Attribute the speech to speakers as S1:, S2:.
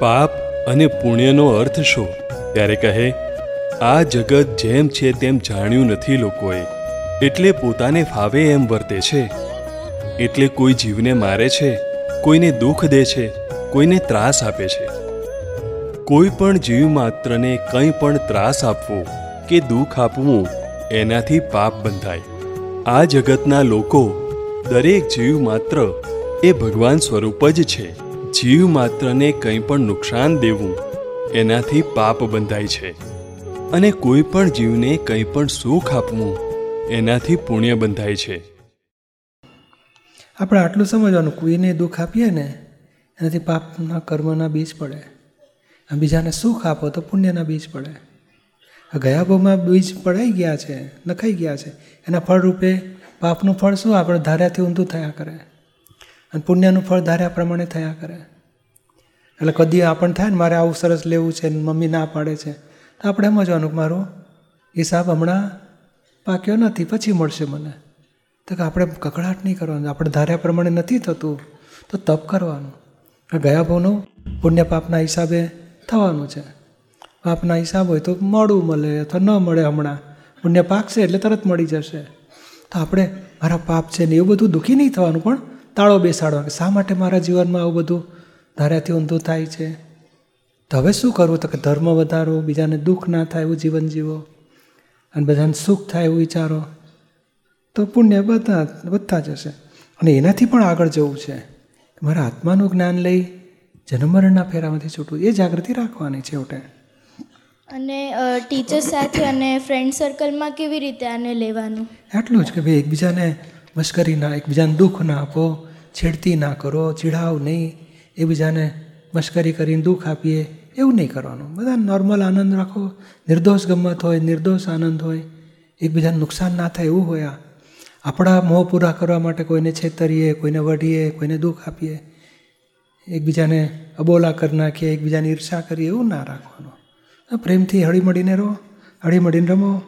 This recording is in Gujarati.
S1: પાપ અને પુણ્યનો અર્થ શું? ત્યારે કહે, આ જગત જેમ છે તેમ જાણ્યું નથી લોકોએ, એટલે પોતાને ફાવે એમ વર્તે છે. એટલે કોઈ જીવને મારે છે, કોઈને દુઃખ દે છે, કોઈને ત્રાસ આપે છે. કોઈ પણ જીવ માત્રને કંઈ પણ ત્રાસ આપવો કે દુઃખ આપવું, એનાથી પાપ બંધાય. આ જગતના લોકો દરેક જીવ માત્ર એ ભગવાન સ્વરૂપ જ છે. જીવ માત્રને કંઈ પણ નુકસાન દેવું એનાથી પાપ બંધાય છે. અને કોઈ પણ જીવને કંઈ પણ સુખ આપવું એનાથી પુણ્ય બંધાય છે.
S2: આપણે આટલું સમજવાનું, કોઈને દુઃખ આપીએ ને, એનાથી પાપના કર્મના બીજ પડે. બીજાને સુખ આપો તો પુણ્યના બીજ પડે. ગયા ભાવમાં બીજ પડાઈ ગયા છે, નખાઈ ગયા છે. એના ફળરૂપે પાપનું ફળ શું? આપણે ધાર્યાથી ઊંધું થયા કરે. અને પુણ્યનું ફળ ધાર્યા પ્રમાણે થયા કરે. એટલે કદી આપણને થાય ને મારે આવું સરસ લેવું છે ને મમ્મી ના પાડે છે, તો આપણે સમજવાનું કે મારો હિસાબ હમણાં પાક્યો નથી, પછી મળશે મને. તો કે આપણે કકડાટ નહીં કરવાનું આપણે ધાર્યા પ્રમાણે નથી થતું, તો તપ કરવાનું. ગયા ભાવનું પુણ્ય પાપના હિસાબે થવાનું છે. પાપના હિસાબ હોય તો મોડું મળે અથવા ન મળે હમણાં. પુણ્ય પાકશે એટલે તરત મળી જશે. તો આપણે મારા પાપ છે ને એવું બધું દુઃખી નહીં થવાનું, પણ તાળો બેસાડવા કે શા માટે મારા જીવનમાં આવું બધું ધાર્યાથી ઊંધું થાય છે? તો હવે શું કરવું? તો કે ધર્મ વધારો બીજાને દુઃખ ના થાય એવું જીવન જીવો. અને બધાને સુખ થાય એવું વિચારો. તો પુણ્ય બધા વધતા જશે. અને એનાથી પણ આગળ જવું છે. મારા આત્માનું જ્ઞાન લઈ જન્મરણના ફેરામાંથી છૂટવું. એ જાગૃતિ રાખવાની છે છેવટે.
S3: અને ટીચર સાથે અને ફ્રેન્ડ સર્કલમાં કેવી રીતે આને લેવાનું?
S2: એટલું જ કે ભાઈ એકબીજાને મશ્કરી ના એકબીજાને દુઃખ ના આપો. છેડતી ના કરો, ચીડાવ નહીં, એકબીજાને મશ્કરી કરીને દુઃખ આપીએ, એવું નહીં કરવાનું. બધા નોર્મલ આનંદ રાખો. નિર્દોષ ગમત હોય, નિર્દોષ આનંદ હોય, એકબીજાને નુકસાન ના થાય એવું હોય આપણા મોહ પૂરા કરવા માટે કોઈને છેતરીએ, કોઈને વઢીએ, કોઈને દુઃખ આપીએ. એકબીજાને અબોલા કરી નાખીએ, એકબીજાની ઈર્ષા કરીએ, એવું ના રાખવાનું. પ્રેમથી હળીમળીને રહો, હળીમળીને રમો.